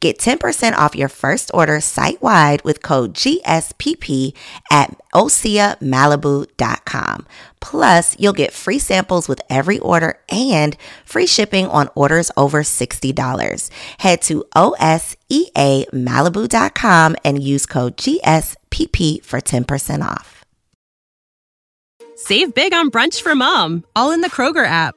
Get 10% off your first order site wide with code GSPP at OseaMalibu.com. Plus, you'll get free samples with every order and free shipping on orders over $60. Head to OSEAMalibu.com and use code GSPP for 10% off. Save big on brunch for mom, all in the Kroger app.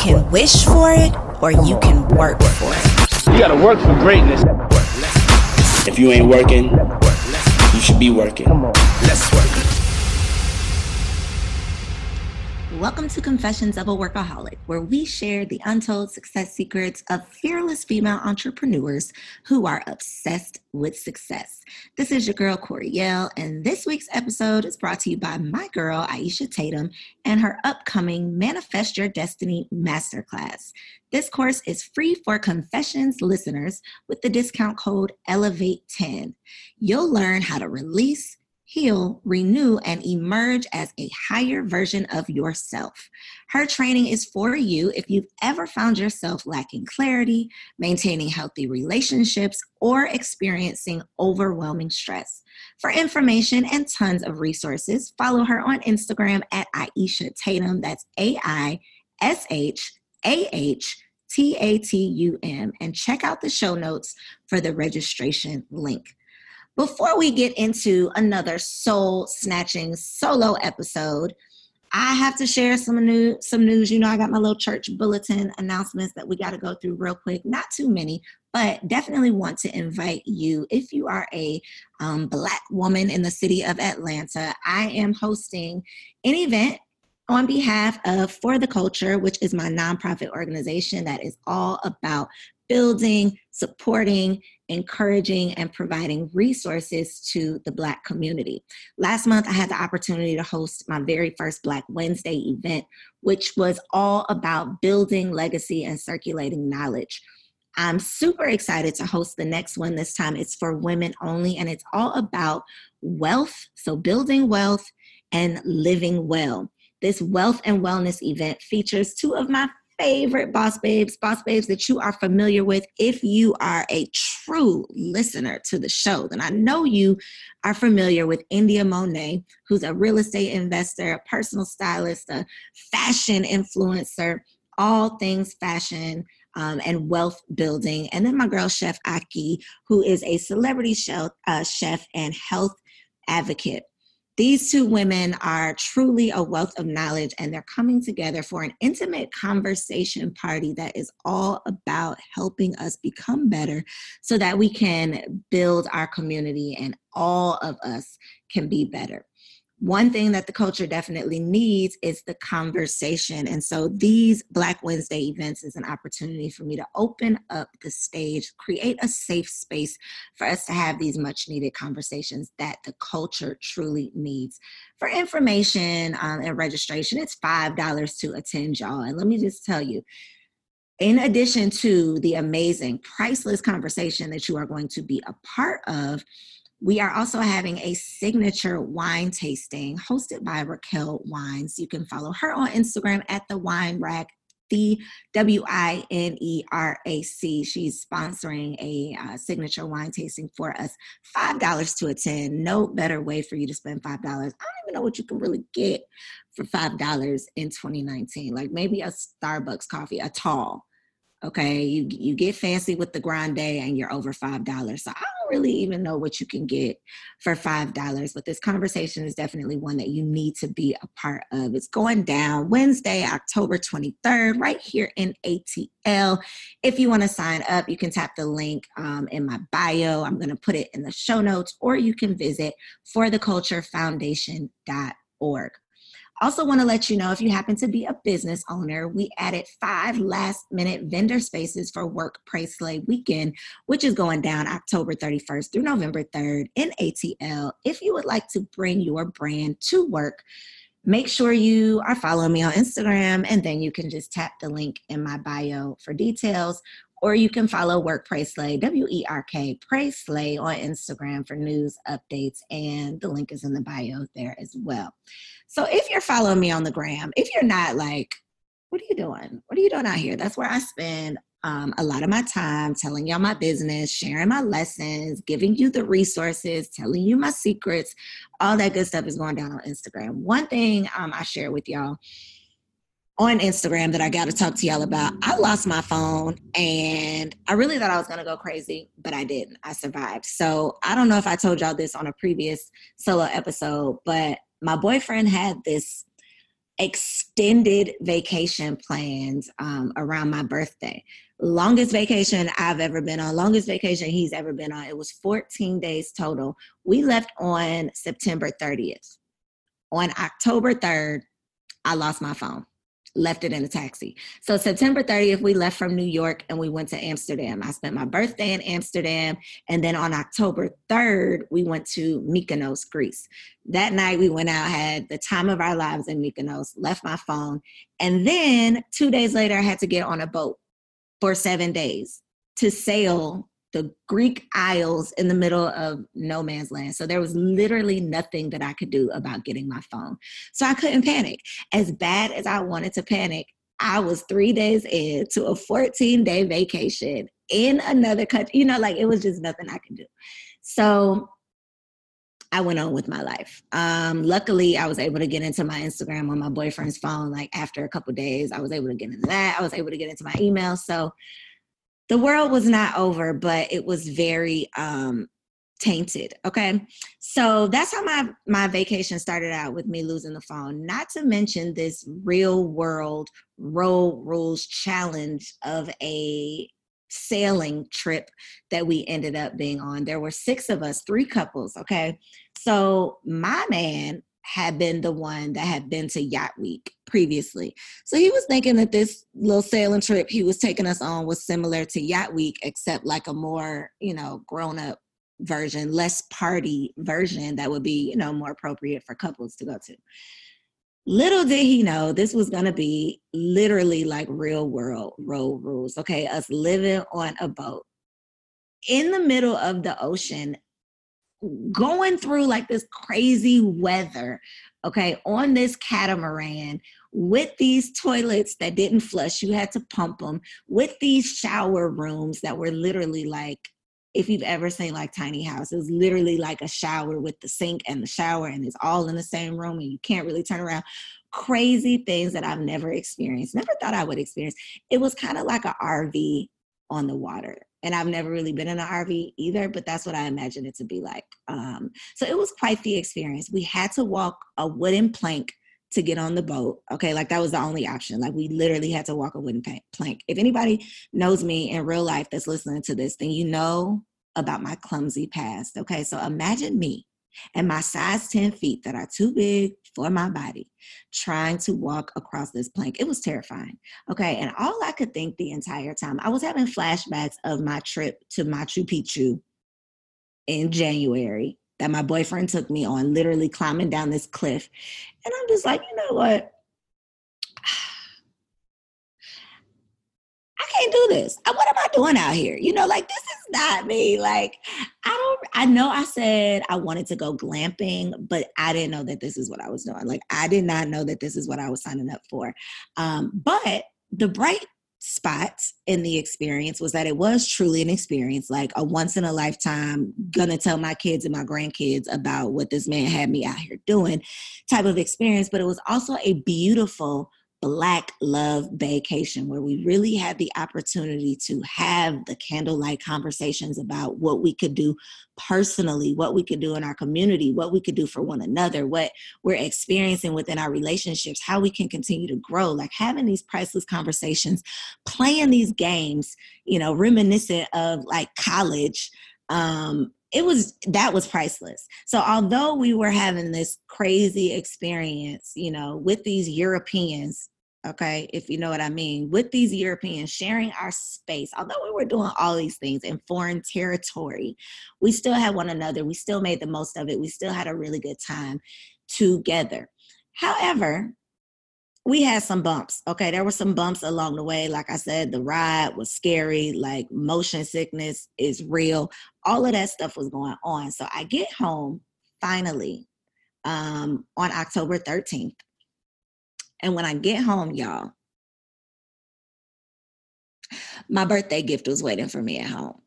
Can wish for it or you can work for it. You gotta work for greatness. If you ain't working, you should be working. Come on, Let's work. Welcome to Confessions of a Workaholic, where we share the untold success secrets of fearless female entrepreneurs who are obsessed with success. This is your girl, Coriel, and this week's episode is brought to you by my girl, Aisha Tatum, and her upcoming Manifest Your Destiny Masterclass. This course is free for Confessions listeners with the discount code ELEVATE10. You'll learn how to release, heal, renew, and emerge as a higher version of yourself. Her training is for you if you've ever found yourself lacking clarity, maintaining healthy relationships, or experiencing overwhelming stress. For information and tons of resources, follow her on Instagram at Aisha Tatum. That's A I S H A H T A T U M. And check out the show notes for the registration link. Before we get into another soul snatching solo episode, I have to share some new some news. You know, I got my little church bulletin announcements that we got to go through real quick. Not too many, but definitely want to invite you if you are a um, black woman in the city of Atlanta. I am hosting an event on behalf of For the Culture, which is my nonprofit organization that is all about building, supporting, encouraging, and providing resources to the Black community. Last month, I had the opportunity to host my very first Black Wednesday event, which was all about building legacy and circulating knowledge. I'm super excited to host the next one this time. It's for women only, and it's all about wealth. So, building wealth and living well. This wealth and wellness event features two of my favorite boss babes, boss babes that you are familiar with. If you are a true listener to the show, then I know you are familiar with India Monet, who's a real estate investor, a personal stylist, a fashion influencer, all things fashion. Um, and wealth building. And then my girl, Chef Aki, who is a celebrity chef, uh, chef and health advocate. These two women are truly a wealth of knowledge, and they're coming together for an intimate conversation party that is all about helping us become better so that we can build our community and all of us can be better one thing that the culture definitely needs is the conversation. And so these Black Wednesday events is an opportunity for me to open up the stage, create a safe space for us to have these much needed conversations that the culture truly needs. For information um, and registration, it's $5 to attend, y'all. And let me just tell you, in addition to the amazing, priceless conversation that you are going to be a part of, we are also having a signature wine tasting hosted by Raquel Wines. You can follow her on Instagram at the Wine Rack the W I N E R A C. She's sponsoring a uh, signature wine tasting for us. $5 to attend. No better way for you to spend $5. I don't even know what you can really get for $5 in 2019. Like maybe a Starbucks coffee, a tall Okay, you you get fancy with the grande and you're over five dollars. So I really even know what you can get for five dollars, but this conversation is definitely one that you need to be a part of. It's going down Wednesday, October 23rd, right here in ATL. If you want to sign up, you can tap the link um, in my bio. I'm going to put it in the show notes, or you can visit fortheculturefoundation.org. Also, want to let you know if you happen to be a business owner, we added five last minute vendor spaces for Werk Pray Slay Weekend, which is going down October 31st through November 3rd in ATL. If you would like to bring your brand to work, make sure you are following me on Instagram and then you can just tap the link in my bio for details or you can follow Werk Pray W E R K, Pray on Instagram for news updates, and the link is in the bio there as well. So if you're following me on the gram, if you're not like, what are you doing? What are you doing out here? That's where I spend um, a lot of my time telling y'all my business, sharing my lessons, giving you the resources, telling you my secrets. All that good stuff is going down on Instagram. One thing um, I share with y'all on Instagram that I got to talk to y'all about. I lost my phone and I really thought I was going to go crazy, but I didn't. I survived. So I don't know if I told y'all this on a previous solo episode, but my boyfriend had this extended vacation plans um, around my birthday. Longest vacation I've ever been on, longest vacation he's ever been on. It was 14 days total. We left on September 30th. On October 3rd, I lost my phone left it in a taxi. So September 30th, we left from New York and we went to Amsterdam. I spent my birthday in Amsterdam. And then on October 3rd, we went to Mykonos, Greece. That night we went out, had the time of our lives in Mykonos, left my phone. And then two days later, I had to get on a boat for seven days to sail the Greek Isles in the middle of no man's land. So there was literally nothing that I could do about getting my phone. So I couldn't panic. As bad as I wanted to panic, I was three days into a 14 day vacation in another country. You know, like it was just nothing I could do. So I went on with my life. Um, luckily, I was able to get into my Instagram on my boyfriend's phone. Like after a couple days, I was able to get into that. I was able to get into my email. So the world was not over, but it was very um, tainted. Okay. So that's how my my vacation started out with me losing the phone. Not to mention this real world road rules challenge of a sailing trip that we ended up being on. There were six of us, three couples. Okay. So my man had been the one that had been to Yacht Week previously. So he was thinking that this little sailing trip he was taking us on was similar to Yacht Week, except like a more, you know, grown up version, less party version that would be, you know, more appropriate for couples to go to. Little did he know this was going to be literally like real world road rules. Okay. Us living on a boat in the middle of the ocean going through like this crazy weather, okay, on this catamaran with these toilets that didn't flush, you had to pump them, with these shower rooms that were literally like, if you've ever seen like tiny houses, literally like a shower with the sink and the shower, and it's all in the same room, and you can't really turn around. Crazy things that I've never experienced, never thought I would experience. It was kind of like an RV on the water and I've never really been in an RV either, but that's what I imagine it to be like. Um, so it was quite the experience. We had to walk a wooden plank to get on the boat. Okay, like that was the only option. Like we literally had to walk a wooden plank. If anybody knows me in real life that's listening to this, then you know about my clumsy past. Okay, so imagine me and my size 10 feet that are too big for my body trying to walk across this plank. It was terrifying. Okay. And all I could think the entire time, I was having flashbacks of my trip to Machu Picchu in January that my boyfriend took me on, literally climbing down this cliff. And I'm just like, you know what? Can't do this. What am I doing out here? You know, like this is not me. Like, I don't, I know I said I wanted to go glamping, but I didn't know that this is what I was doing. Like, I did not know that this is what I was signing up for. Um, but the bright spots in the experience was that it was truly an experience, like a once in a lifetime, gonna tell my kids and my grandkids about what this man had me out here doing type of experience. But it was also a beautiful Black Love Vacation, where we really had the opportunity to have the candlelight conversations about what we could do personally, what we could do in our community, what we could do for one another, what we're experiencing within our relationships, how we can continue to grow. Like having these priceless conversations, playing these games, you know, reminiscent of like college. Um, it was that was priceless. So although we were having this crazy experience, you know, with these Europeans, okay, if you know what I mean, with these Europeans sharing our space, although we were doing all these things in foreign territory, we still had one another. We still made the most of it. We still had a really good time together. However, we had some bumps. Okay, there were some bumps along the way. Like I said, the ride was scary. Like motion sickness is real. All of that stuff was going on. So I get home finally um, on October 13th. And when I get home, y'all, my birthday gift was waiting for me at home.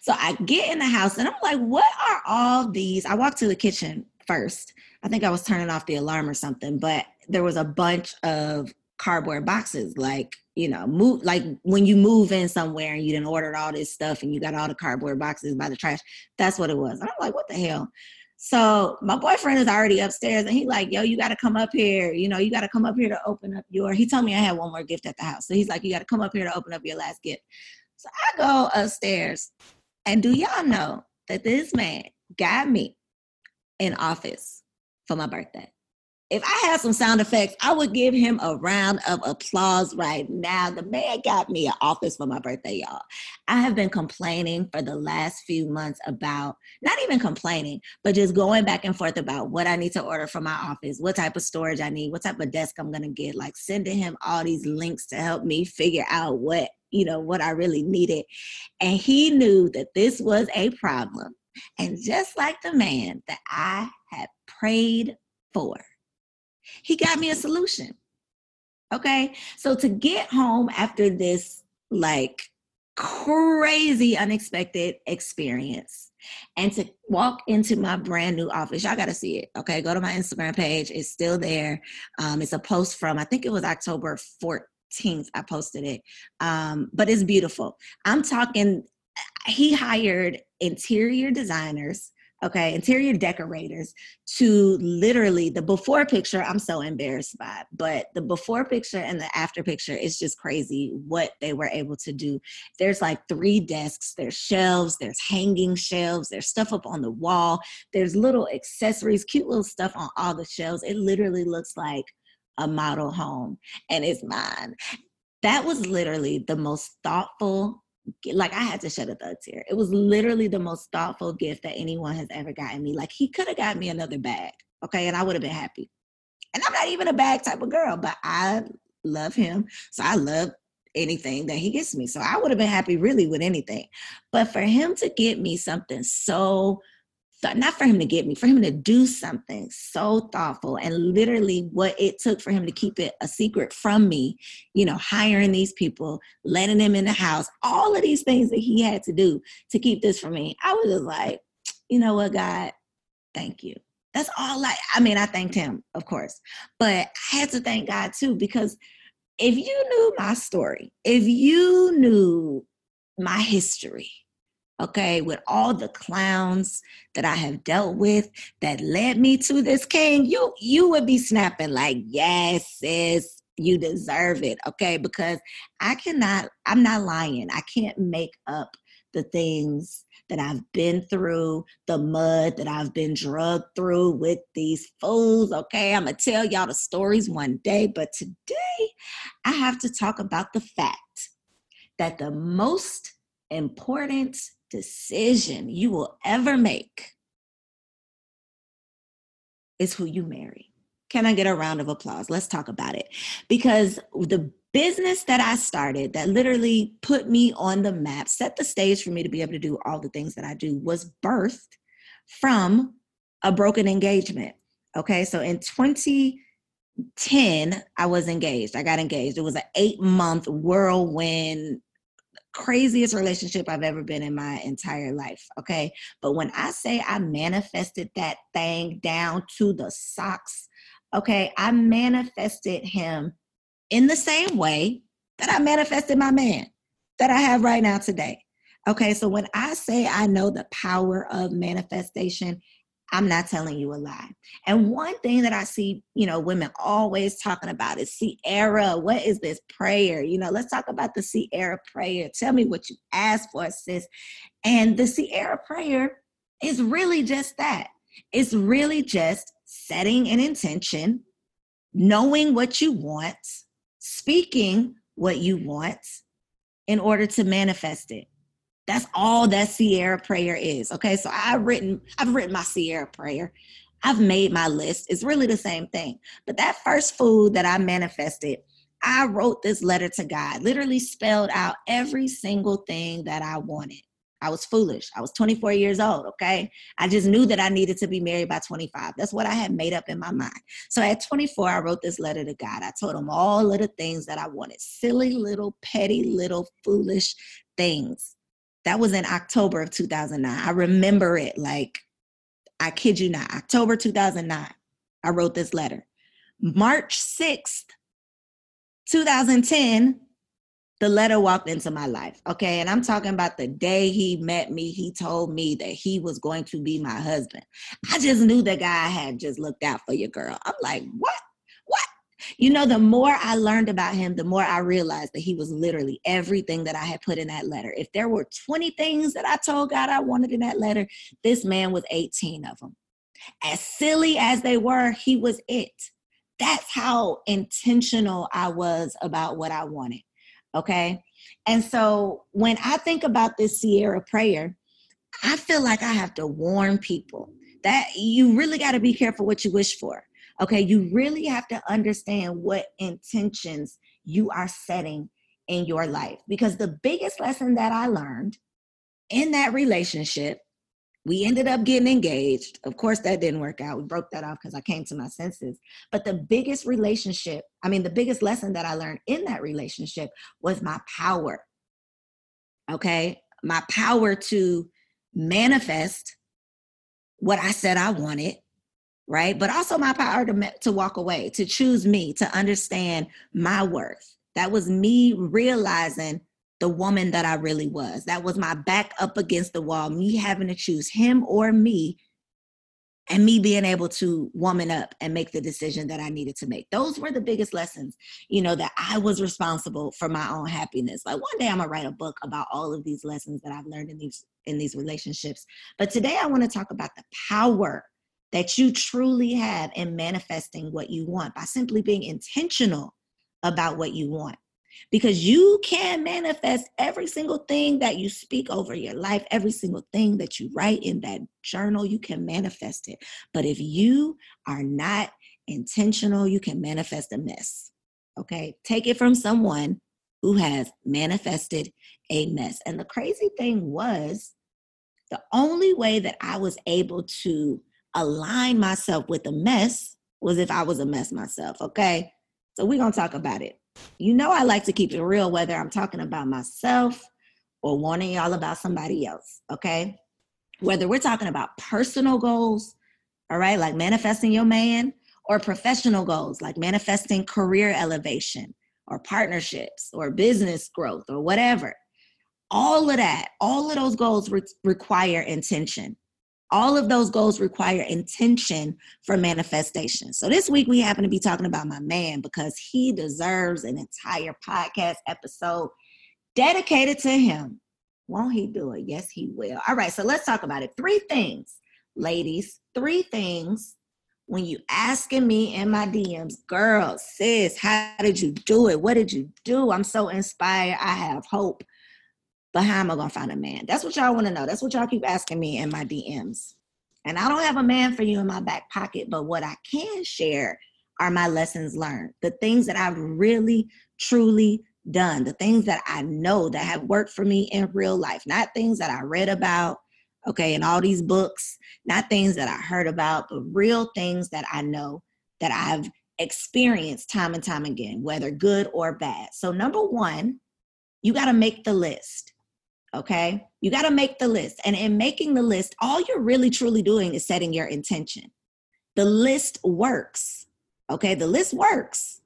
So I get in the house and I'm like, what are all these? I walk to the kitchen first. I think I was turning off the alarm or something, but there was a bunch of cardboard boxes like you know move like when you move in somewhere and you didn't order all this stuff and you got all the cardboard boxes by the trash that's what it was i'm like what the hell so my boyfriend is already upstairs and he like yo you got to come up here. You know you got to come up here to open up your he told me i had one more gift at the house. So he's like you got to come up here to open up your last gift. So i go upstairs and do y'all know that this man got me in office for my birthday if I had some sound effects, I would give him a round of applause right now. The man got me an office for my birthday, y'all. I have been complaining for the last few months about, not even complaining, but just going back and forth about what I need to order for my office, what type of storage I need, what type of desk I'm going to get, like sending him all these links to help me figure out what, you know, what I really needed. And he knew that this was a problem. And just like the man that I had prayed for, he got me a solution. Okay. So to get home after this like crazy unexpected experience and to walk into my brand new office y'all gotta see it okay go to my instagram page it's still there um, it's a post from i think it was october 14th i posted it um, but it's beautiful i'm talking he hired interior designers okay, interior decorators to literally the before picture, I'm so embarrassed by, but the before picture and the after picture is just crazy what they were able to do. There's like three desks, there's shelves, there's hanging shelves, there's stuff up on the wall, there's little accessories, cute little stuff on all the shelves. It literally looks like a model home and it's mine. That was literally the most thoughtful like I had to shed a tear. It was literally the most thoughtful gift that anyone has ever gotten me. Like he could have got me another bag, okay, and I would have been happy. And I'm not even a bag type of girl, but I love him, so I love anything that he gets me. So I would have been happy really with anything. But for him to get me something so not for him to get me, for him to do something so thoughtful and literally what it took for him to keep it a secret from me, you know, hiring these people, letting them in the house, all of these things that he had to do to keep this from me. I was just like, you know what, God, thank you. That's all I, I mean, I thanked him, of course, but I had to thank God too, because if you knew my story, if you knew my history, okay, with all the clowns that I have dealt with that led me to this king, you you would be snapping like, yes, sis, you deserve it, okay? Because I cannot, I'm not lying. I can't make up the things that I've been through, the mud that I've been drugged through with these fools. Okay, I'm gonna tell y'all the stories one day, but today I have to talk about the fact that the most important decision you will ever make is who you marry. Can I get a round of applause? Let's talk about it. Because the business that I started that literally put me on the map, set the stage for me to be able to do all the things that I do, was birthed from a broken engagement. Okay, so in 2010, I was engaged. I got engaged. It was an eight month whirlwind, craziest relationship I've ever been in my entire life. Okay. But when I say I manifested that thing down to the socks, okay, I manifested him in the same way that I manifested my man that I have right now today. Okay, so when I say I know the power of manifestation, I'm not telling you a lie. And one thing that I see, you know, women always talking about is Ciara. What is this prayer? You know, let's talk about the Ciara prayer. Tell me what you asked for, sis. And the Ciara prayer is really just that. It's really just setting an intention, knowing what you want, speaking what you want in order to manifest it. That's all that Ciara prayer is. Okay. So I've written, I've written my Ciara prayer. I've made my list. It's really the same thing. But that first food that I manifested, I wrote this letter to God, literally spelled out every single thing that I wanted. I was foolish. I was 24 years old, okay? I just knew that I needed to be married by 25. That's what I had made up in my mind. So at 24, I wrote this letter to God. I told him all of the things that I wanted silly, little, petty, little, foolish things. That was in October of 2009. I remember it like, I kid you not, October 2009, I wrote this letter. March 6th, 2010, the letter walked into my life. Okay. And I'm talking about the day he met me, he told me that he was going to be my husband. I just knew the guy had just looked out for your girl. I'm like, what? You know, the more I learned about him, the more I realized that he was literally everything that I had put in that letter. If there were 20 things that I told God I wanted in that letter, this man was 18 of them. As silly as they were, he was it. That's how intentional I was about what I wanted. Okay. And so when I think about this Ciara prayer, I feel like I have to warn people that you really got to be careful what you wish for. Okay. You really have to understand what intentions you are setting in your life. Because the biggest lesson that I learned in that relationship we ended up getting engaged. Of course, that didn't work out. We broke that off because I came to my senses. But the biggest relationship, I mean, the biggest lesson that I learned in that relationship was my power. Okay. My power to manifest what I said I wanted, right? But also my power to, to walk away, to choose me, to understand my worth. That was me realizing the woman that I really was. That was my back up against the wall, me having to choose him or me, and me being able to woman up and make the decision that I needed to make. Those were the biggest lessons, you know, that I was responsible for my own happiness. Like one day I'm gonna write a book about all of these lessons that I've learned in these in these relationships. But today I want to talk about the power that you truly have in manifesting what you want by simply being intentional about what you want because you can manifest every single thing that you speak over your life, every single thing that you write in that journal, you can manifest it. But if you are not intentional, you can manifest a mess. Okay, take it from someone who has manifested a mess. And the crazy thing was, the only way that I was able to align myself with a mess was if I was a mess myself. Okay, so we're gonna talk about it. You know, I like to keep it real, whether I'm talking about myself or warning y'all about somebody else, okay? Whether we're talking about personal goals, all right, like manifesting your man, or professional goals, like manifesting career elevation or partnerships or business growth or whatever. All of that, all of those goals re- require intention all of those goals require intention for manifestation. So this week we happen to be talking about my man because he deserves an entire podcast episode dedicated to him. Won't he do it? Yes, he will. All right, so let's talk about it. Three things, ladies, three things when you asking me in my DMs, girl, sis, how did you do it? What did you do? I'm so inspired. I have hope. But how am I gonna find a man? That's what y'all want to know. That's what y'all keep asking me in my DMs. And I don't have a man for you in my back pocket, but what I can share are my lessons learned, the things that I've really, truly done, the things that I know that have worked for me in real life, not things that I read about, okay, in all these books, not things that I heard about, but real things that I know that I've experienced time and time again, whether good or bad. So, number one, you got to make the list. Okay. You got to make the list. And in making the list, all you're really truly doing is setting your intention. The list works. Okay. The list works.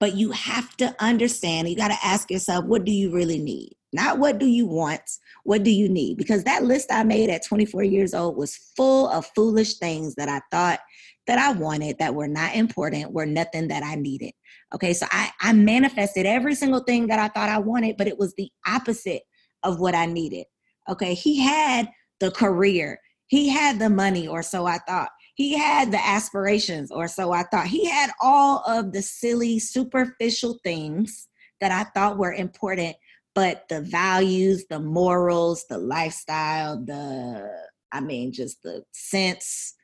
But you have to understand, you got to ask yourself, what do you really need? Not what do you want, what do you need? Because that list I made at 24 years old was full of foolish things that I thought that I wanted that were not important, were nothing that I needed. Okay, so I, I manifested every single thing that I thought I wanted, but it was the opposite of what I needed. Okay, he had the career, he had the money, or so I thought. He had the aspirations, or so I thought. He had all of the silly, superficial things that I thought were important, but the values, the morals, the lifestyle, the, I mean, just the sense,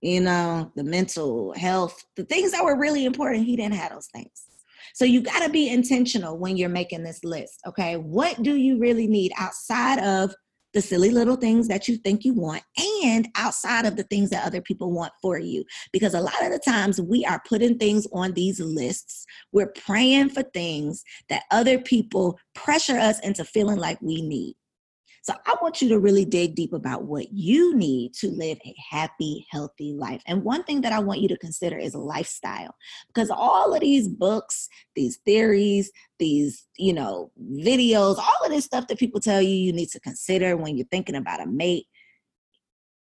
you know, the mental health, the things that were really important, he didn't have those things. So you got to be intentional when you're making this list. Okay. What do you really need outside of the silly little things that you think you want and outside of the things that other people want for you. Because a lot of the times we are putting things on these lists, we're praying for things that other people pressure us into feeling like we need. So I want you to really dig deep about what you need to live a happy, healthy life. And one thing that I want you to consider is lifestyle, because all of these books, these theories, these, you know, videos, all of this stuff that people tell you you need to consider when you're thinking about a mate.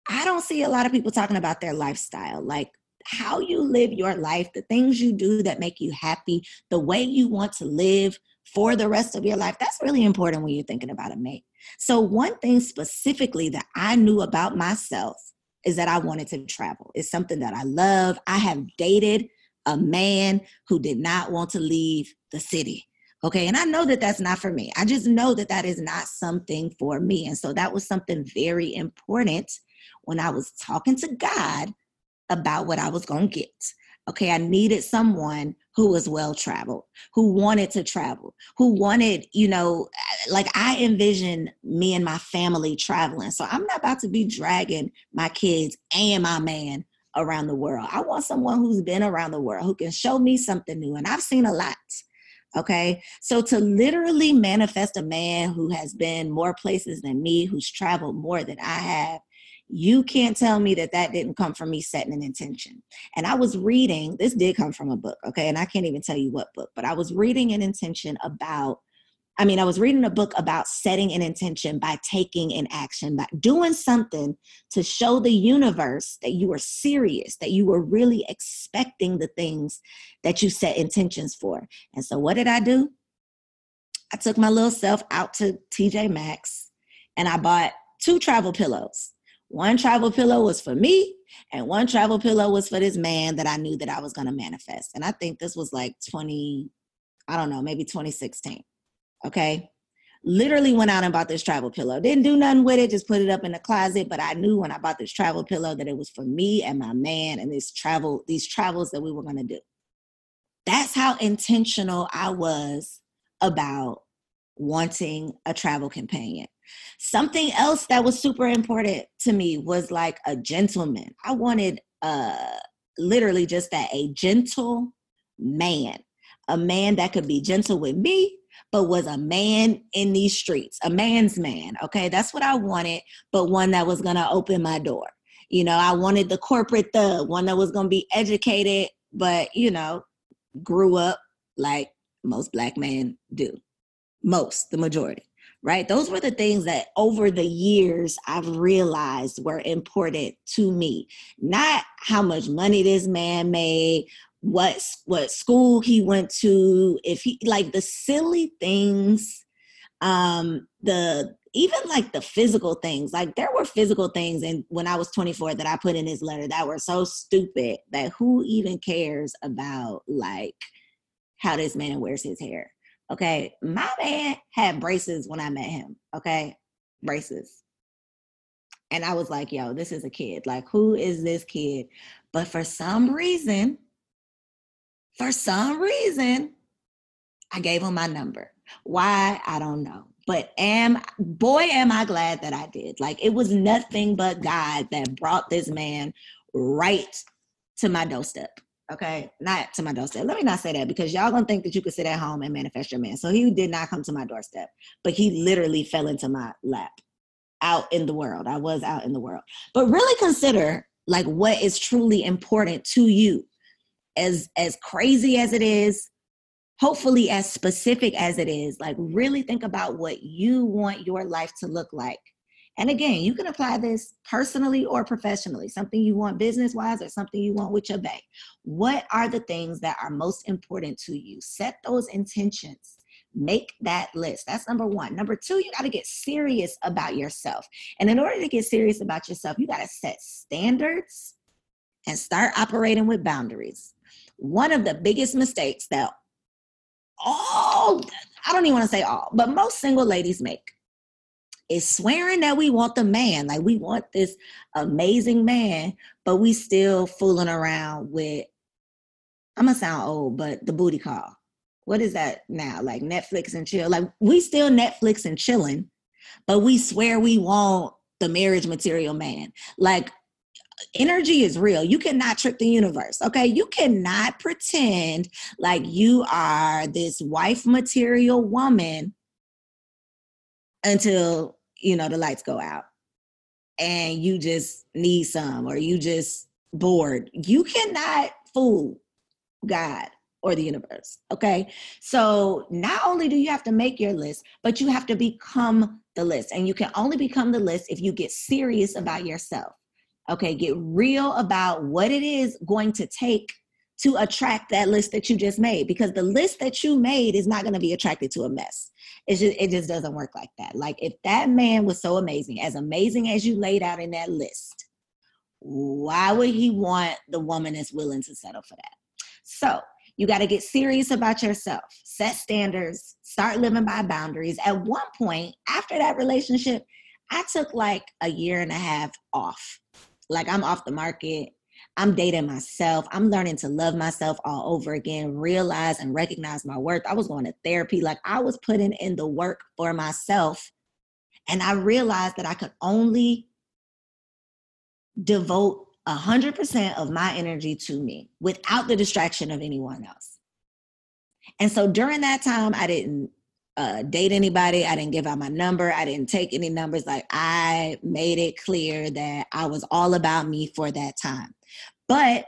I don't see a lot of people talking about their lifestyle, like how you live your life, the things you do that make you happy, the way you want to live for the rest of your life. That's really important when you're thinking about a mate. So, one thing specifically that I knew about myself is that I wanted to travel. It's something that I love. I have dated a man who did not want to leave the city. Okay. And I know that that's not for me. I just know that that is not something for me. And so that was something very important when I was talking to God about what I was going to get. Okay. I needed someone who was well traveled, who wanted to travel, who wanted, you know, uh, like I envision me and my family traveling. So I'm not about to be dragging my kids and my man around the world. I want someone who's been around the world, who can show me something new. And I've seen a lot. Okay. So to literally manifest a man who has been more places than me, who's traveled more than I have, you can't tell me that that didn't come from me setting an intention. And I was reading, this did come from a book, okay? And I can't even tell you what book, but I was reading an intention about I mean, I was reading a book about setting an intention by taking an action, by doing something to show the universe that you were serious, that you were really expecting the things that you set intentions for. And so, what did I do? I took my little self out to TJ Maxx and I bought two travel pillows. One travel pillow was for me, and one travel pillow was for this man that I knew that I was going to manifest. And I think this was like 20, I don't know, maybe 2016. Okay. Literally went out and bought this travel pillow. Didn't do nothing with it, just put it up in the closet. But I knew when I bought this travel pillow that it was for me and my man and this travel, these travels that we were going to do. That's how intentional I was about wanting a travel companion. Something else that was super important to me was like a gentleman. I wanted uh literally just that a gentle man, a man that could be gentle with me, but was a man in these streets, a man's man. Okay, that's what I wanted, but one that was gonna open my door. You know, I wanted the corporate thug, one that was gonna be educated, but you know, grew up like most black men do. Most, the majority right? Those were the things that over the years I've realized were important to me. Not how much money this man made, what what school he went to, if he like the silly things, um, the even like the physical things. Like there were physical things and when I was 24 that I put in his letter that were so stupid that who even cares about like how this man wears his hair Okay, my man had braces when I met him. Okay, braces. And I was like, yo, this is a kid. Like, who is this kid? But for some reason, for some reason, I gave him my number. Why? I don't know. But am boy am I glad that I did. Like it was nothing but God that brought this man right to my doorstep. Okay, not to my doorstep. Let me not say that because y'all gonna think that you could sit at home and manifest your man. So he did not come to my doorstep, but he literally fell into my lap out in the world. I was out in the world. But really consider like what is truly important to you. As as crazy as it is, hopefully as specific as it is, like really think about what you want your life to look like. And again, you can apply this personally or professionally, something you want business wise or something you want with your bank. What are the things that are most important to you? Set those intentions. Make that list. That's number one. Number two, you got to get serious about yourself. And in order to get serious about yourself, you got to set standards and start operating with boundaries. One of the biggest mistakes that all, I don't even want to say all, but most single ladies make is swearing that we want the man, like we want this amazing man, but we still fooling around with, I'm gonna sound old, but the booty call. What is that now? Like Netflix and chill. Like we still Netflix and chilling, but we swear we want the marriage material man. Like energy is real. You cannot trick the universe. Okay. You cannot pretend like you are this wife material woman until, you know, the lights go out and you just need some or you just bored. You cannot fool God or the universe. Okay. So not only do you have to make your list, but you have to become the list. And you can only become the list if you get serious about yourself. Okay, get real about what it is going to take to attract that list that you just made because the list that you made is not going to be attracted to a mess. It's just it just doesn't work like that. Like if that man was so amazing, as amazing as you laid out in that list, why would he want the woman that's willing to settle for that? So you got to get serious about yourself, set standards, start living by boundaries. At one point, after that relationship, I took like a year and a half off like I'm off the market. I'm dating myself. I'm learning to love myself all over again, realize and recognize my worth. I was going to therapy. Like I was putting in the work for myself. And I realized that I could only devote 100% of my energy to me without the distraction of anyone else. And so during that time, I didn't uh, date anybody. I didn't give out my number. I didn't take any numbers. Like I made it clear that I was all about me for that time. But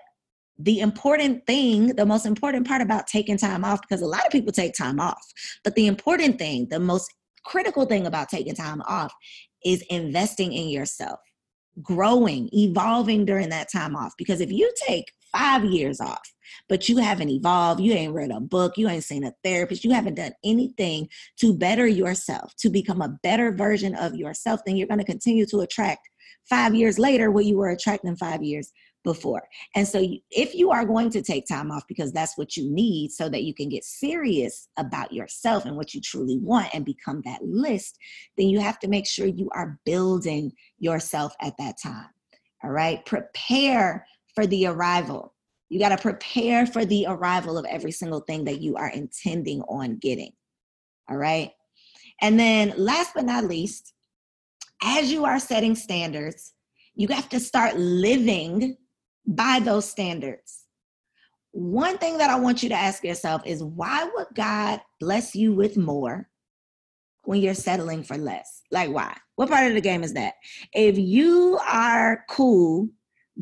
the important thing, the most important part about taking time off, because a lot of people take time off, but the important thing, the most critical thing about taking time off is investing in yourself, growing, evolving during that time off. Because if you take five years off, but you haven't evolved, you ain't read a book, you ain't seen a therapist, you haven't done anything to better yourself, to become a better version of yourself, then you're going to continue to attract five years later what you were attracting five years before. And so, if you are going to take time off because that's what you need so that you can get serious about yourself and what you truly want and become that list, then you have to make sure you are building yourself at that time. All right. Prepare for the arrival. You got to prepare for the arrival of every single thing that you are intending on getting. All right. And then, last but not least, as you are setting standards, you have to start living by those standards. One thing that I want you to ask yourself is why would God bless you with more when you're settling for less? Like, why? What part of the game is that? If you are cool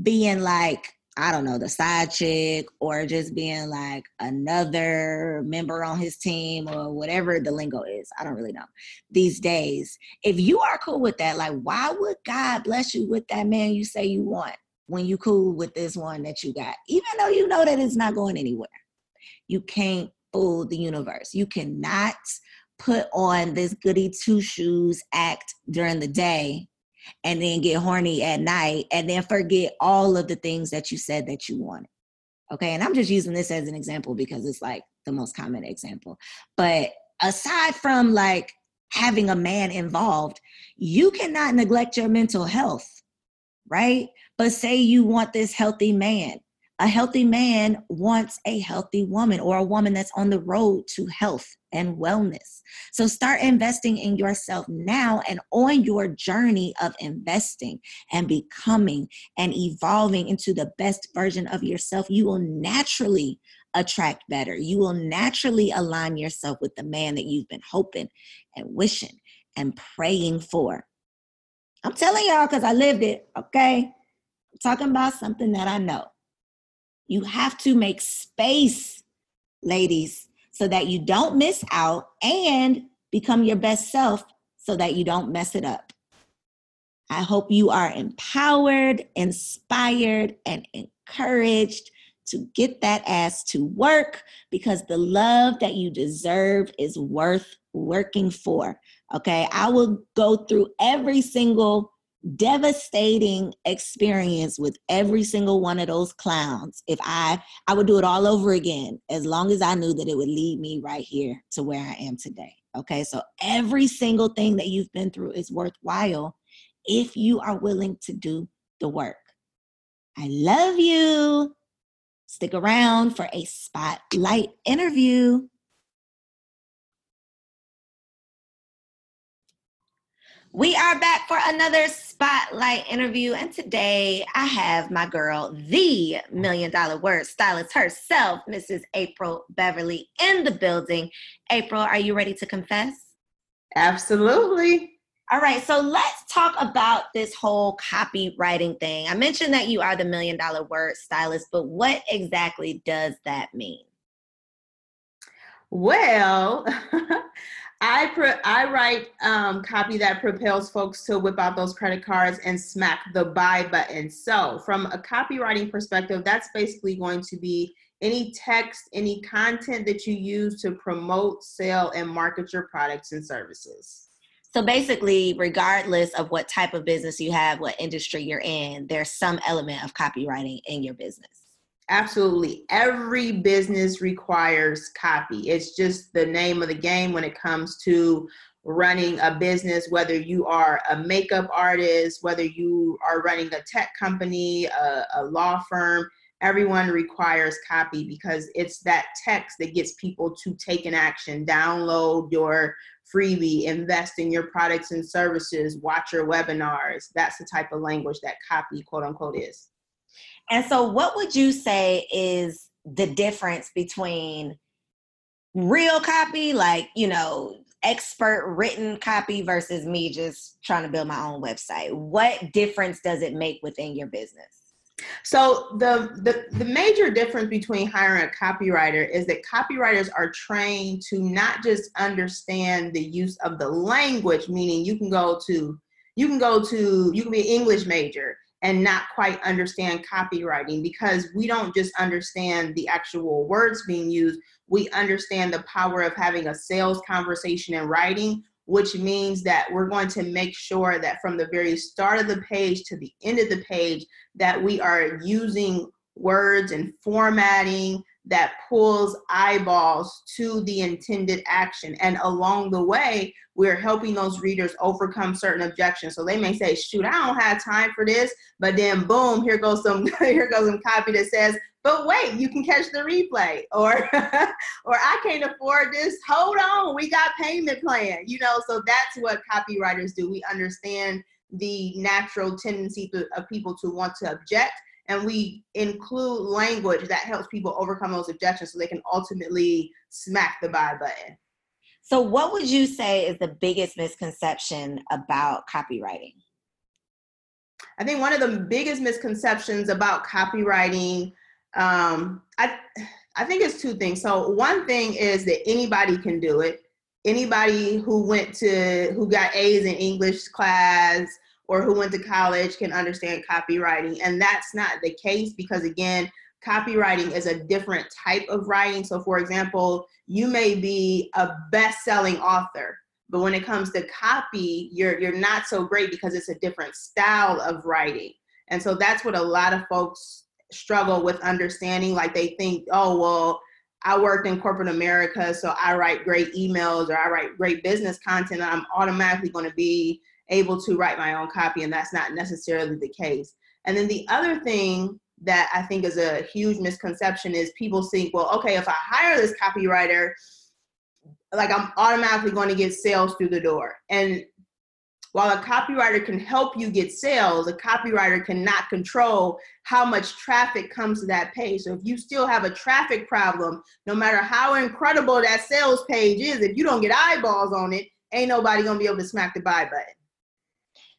being like I don't know, the side chick or just being like another member on his team or whatever the lingo is. I don't really know these days. If you are cool with that, like, why would God bless you with that man you say you want when you cool with this one that you got? Even though you know that it's not going anywhere. You can't fool the universe. You cannot put on this goody two shoes act during the day and then get horny at night and then forget all of the things that you said that you wanted. Okay. And I'm just using this as an example because it's like the most common example. But aside from like having a man involved, you cannot neglect your mental health, right? But say you want this healthy man, a healthy man wants a healthy woman or a woman that's on the road to health and wellness. So start investing in yourself now and on your journey of investing and becoming and evolving into the best version of yourself. You will naturally attract better. You will naturally align yourself with the man that you've been hoping and wishing and praying for. I'm telling y'all because I lived it, okay? Talking about something that I know. You have to make space, ladies, so that you don't miss out and become your best self so that you don't mess it up. I hope you are empowered, inspired, and encouraged to get that ass to work because the love that you deserve is worth working for. Okay. I will go through every single devastating experience with every single one of those clowns. If i i would do it all over again as long as i knew that it would lead me right here to where i am today okay? So every single thing that you've been through is worthwhile if you are willing to do the work. I love you. Stick around for a spotlight interview We are back for another spotlight interview, and today I have my girl, the million dollar word stylist herself, Mrs. April Beverly, in the building. April, are you ready to confess? Absolutely. All right, so let's talk about this whole copywriting thing. I mentioned that you are the million dollar word stylist, but what exactly does that mean? Well, I pro- I write um, copy that propels folks to whip out those credit cards and smack the buy button. So, from a copywriting perspective, that's basically going to be any text, any content that you use to promote, sell, and market your products and services. So basically, regardless of what type of business you have, what industry you're in, there's some element of copywriting in your business. Absolutely. Every business requires copy. It's just the name of the game when it comes to running a business, whether you are a makeup artist, whether you are running a tech company, a, a law firm, everyone requires copy because it's that text that gets people to take an action, download your freebie, invest in your products and services, watch your webinars. That's the type of language that copy, quote unquote, is. And so, what would you say is the difference between real copy, like, you know, expert written copy versus me just trying to build my own website? What difference does it make within your business? So the, the the major difference between hiring a copywriter is that copywriters are trained to not just understand the use of the language, meaning you can go to you can go to you can be an English major and not quite understand copywriting because we don't just understand the actual words being used, we understand the power of having a sales conversation in writing, which means that we're going to make sure that from the very start of the page to the end of the page that we are using words and formatting that pulls eyeballs to the intended action. And along the way, we're helping those readers overcome certain objections. So they may say, shoot, I don't have time for this. But then boom, here goes some here goes some copy that says, but wait, you can catch the replay. Or or I can't afford this. Hold on, we got payment plan. You know, so that's what copywriters do. We understand the natural tendency of people to want to object and we include language that helps people overcome those objections so they can ultimately smack the buy button. So, what would you say is the biggest misconception about copywriting? I think one of the biggest misconceptions about copywriting, um, I, I think it's two things. So, one thing is that anybody can do it. Anybody who went to, who got A's in English class, or who went to college can understand copywriting. And that's not the case because, again, copywriting is a different type of writing. So, for example, you may be a best selling author. But when it comes to copy, you're you're not so great because it's a different style of writing. And so that's what a lot of folks struggle with understanding. Like they think, oh well, I worked in corporate America, so I write great emails or I write great business content, and I'm automatically going to be able to write my own copy, and that's not necessarily the case. And then the other thing that I think is a huge misconception is people think, well, okay, if I hire this copywriter, like I'm automatically going to get sales through the door. And while a copywriter can help you get sales, a copywriter cannot control how much traffic comes to that page. So if you still have a traffic problem, no matter how incredible that sales page is, if you don't get eyeballs on it, ain't nobody gonna be able to smack the buy button.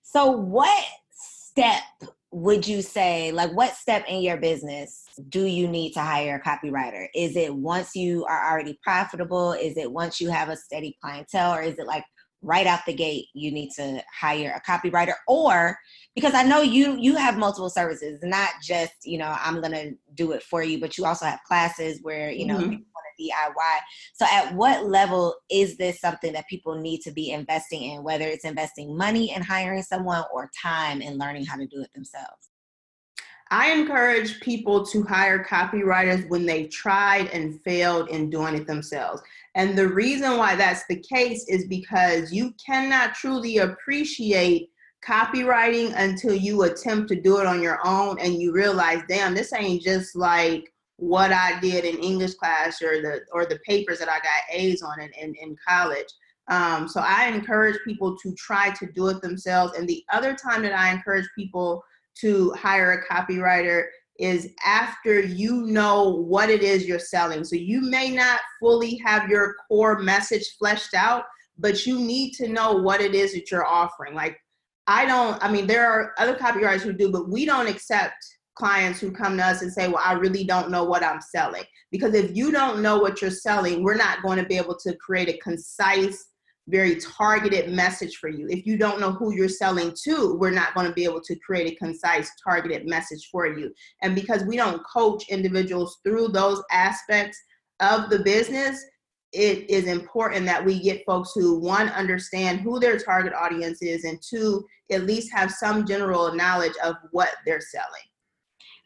So what step would you say like what step in your business do you need to hire a copywriter? Is it once you are already profitable? Is it once you have a steady clientele? Or is it like right out the gate you need to hire a copywriter? Or because i know you you have multiple services not just you know i'm gonna do it for you but you also have classes where you know mm-hmm. DIY. So, at what level is this something that people need to be investing in, whether it's investing money in hiring someone or time in learning how to do it themselves? I encourage people to hire copywriters when they've tried and failed in doing it themselves. And the reason why that's the case is because you cannot truly appreciate copywriting until you attempt to do it on your own and you realize, damn, this ain't just like what I did in English class or the or the papers that I got A's on in, in, in college. Um, so I encourage people to try to do it themselves. And the other time that I encourage people to hire a copywriter is after you know what it is you're selling. So you may not fully have your core message fleshed out, but you need to know what it is that you're offering. Like I don't, I mean, there are other copywriters who do, but we don't accept clients who come to us and say, Well, I really don't know what I'm selling. Because if you don't know what you're selling, we're not going to be able to create a concise, very targeted message for you. If you don't know who you're selling to, we're not going to be able to create a concise, targeted message for you. And because we don't coach individuals through those aspects of the business, it is important that we get folks who one understand who their target audience is and two at least have some general knowledge of what they're selling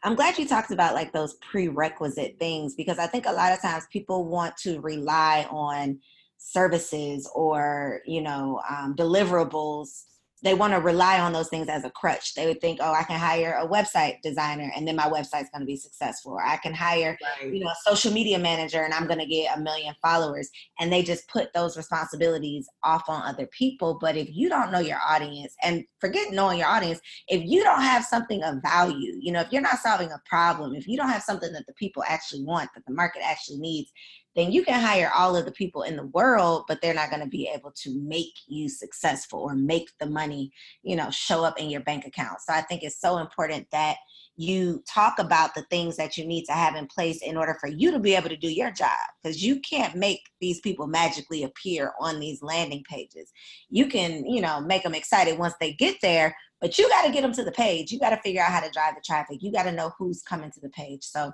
I'm glad you talked about like those prerequisite things because I think a lot of times people want to rely on services or you know um, deliverables they want to rely on those things as a crutch. They would think, oh, I can hire a website designer and then my website's going to be successful. Or I can hire, right. you know, a social media manager and I'm going to get a million followers. And they just put those responsibilities off on other people. But if you don't know your audience and forget knowing your audience, if you don't have something of value, you know, if you're not solving a problem, if you don't have something that the people actually want, that the market actually needs, then you can hire all of the people in the world, but they're not going to be able to make you successful or make the money, you know, show up in your bank account. So I think it's so important that you talk about the things that you need to have in place in order for you to be able to do your job because you can't make these people magically appear on these landing pages you can you know make them excited once they get there but you got to get them to the page. You got to figure out how to drive the traffic. You got to know who's coming to the page. So,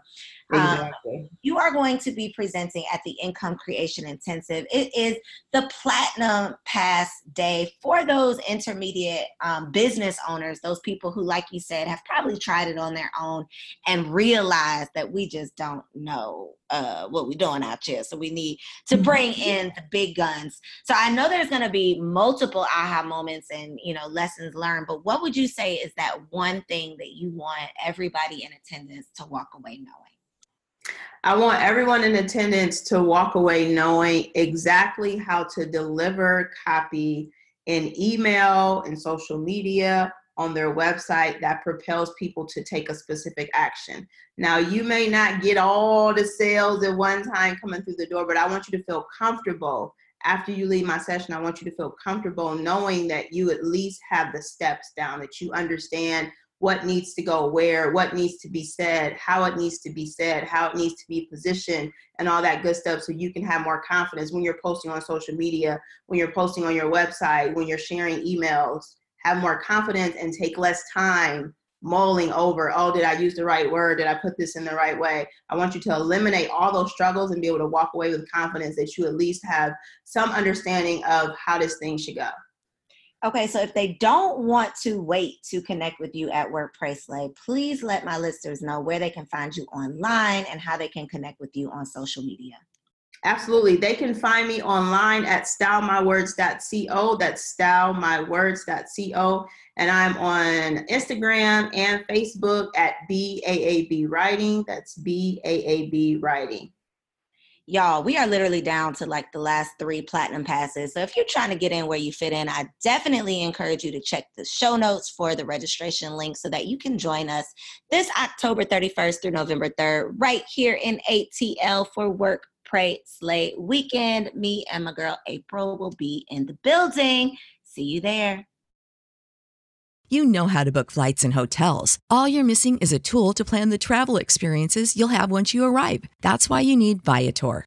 um, exactly. you are going to be presenting at the Income Creation Intensive. It is the Platinum Pass Day for those intermediate um, business owners, those people who, like you said, have probably tried it on their own and realized that we just don't know uh, what we're doing out here. So we need to mm-hmm. bring in the big guns. So I know there's going to be multiple aha moments and you know lessons learned. But what would you say is that one thing that you want everybody in attendance to walk away knowing? I want everyone in attendance to walk away knowing exactly how to deliver copy in email and social media on their website that propels people to take a specific action. Now, you may not get all the sales at one time coming through the door, but I want you to feel comfortable after you leave my session. I want you to feel comfortable knowing that you at least have the steps down, that you understand what needs to go where, what needs to be said, how it needs to be said, how it needs to be positioned, and all that good stuff so you can have more confidence when you're posting on social media, when you're posting on your website, when you're sharing emails have more confidence and take less time mulling over, oh, did I use the right word? Did I put this in the right way? I want you to eliminate all those struggles and be able to walk away with confidence that you at least have some understanding of how this thing should go. Okay, so if they don't want to wait to connect with you at Werk Pray Slay, please let my listeners know where they can find you online and how they can connect with you on social media. Absolutely. They can find me online at stylemywords.co. That's stylemywords.co. And I'm on Instagram and Facebook at BAAB Writing. That's BAAB Writing. Y'all, we are literally down to like the last three platinum passes. So if you're trying to get in where you fit in, I definitely encourage you to check the show notes for the registration link so that you can join us this October 31st through November 3rd, right here in ATL for Werk Pray Slay Weekend. Me and my girl April will be in the building. See you there. You know how to book flights and hotels. All you're missing is a tool to plan the travel experiences you'll have once you arrive. That's why you need Viator.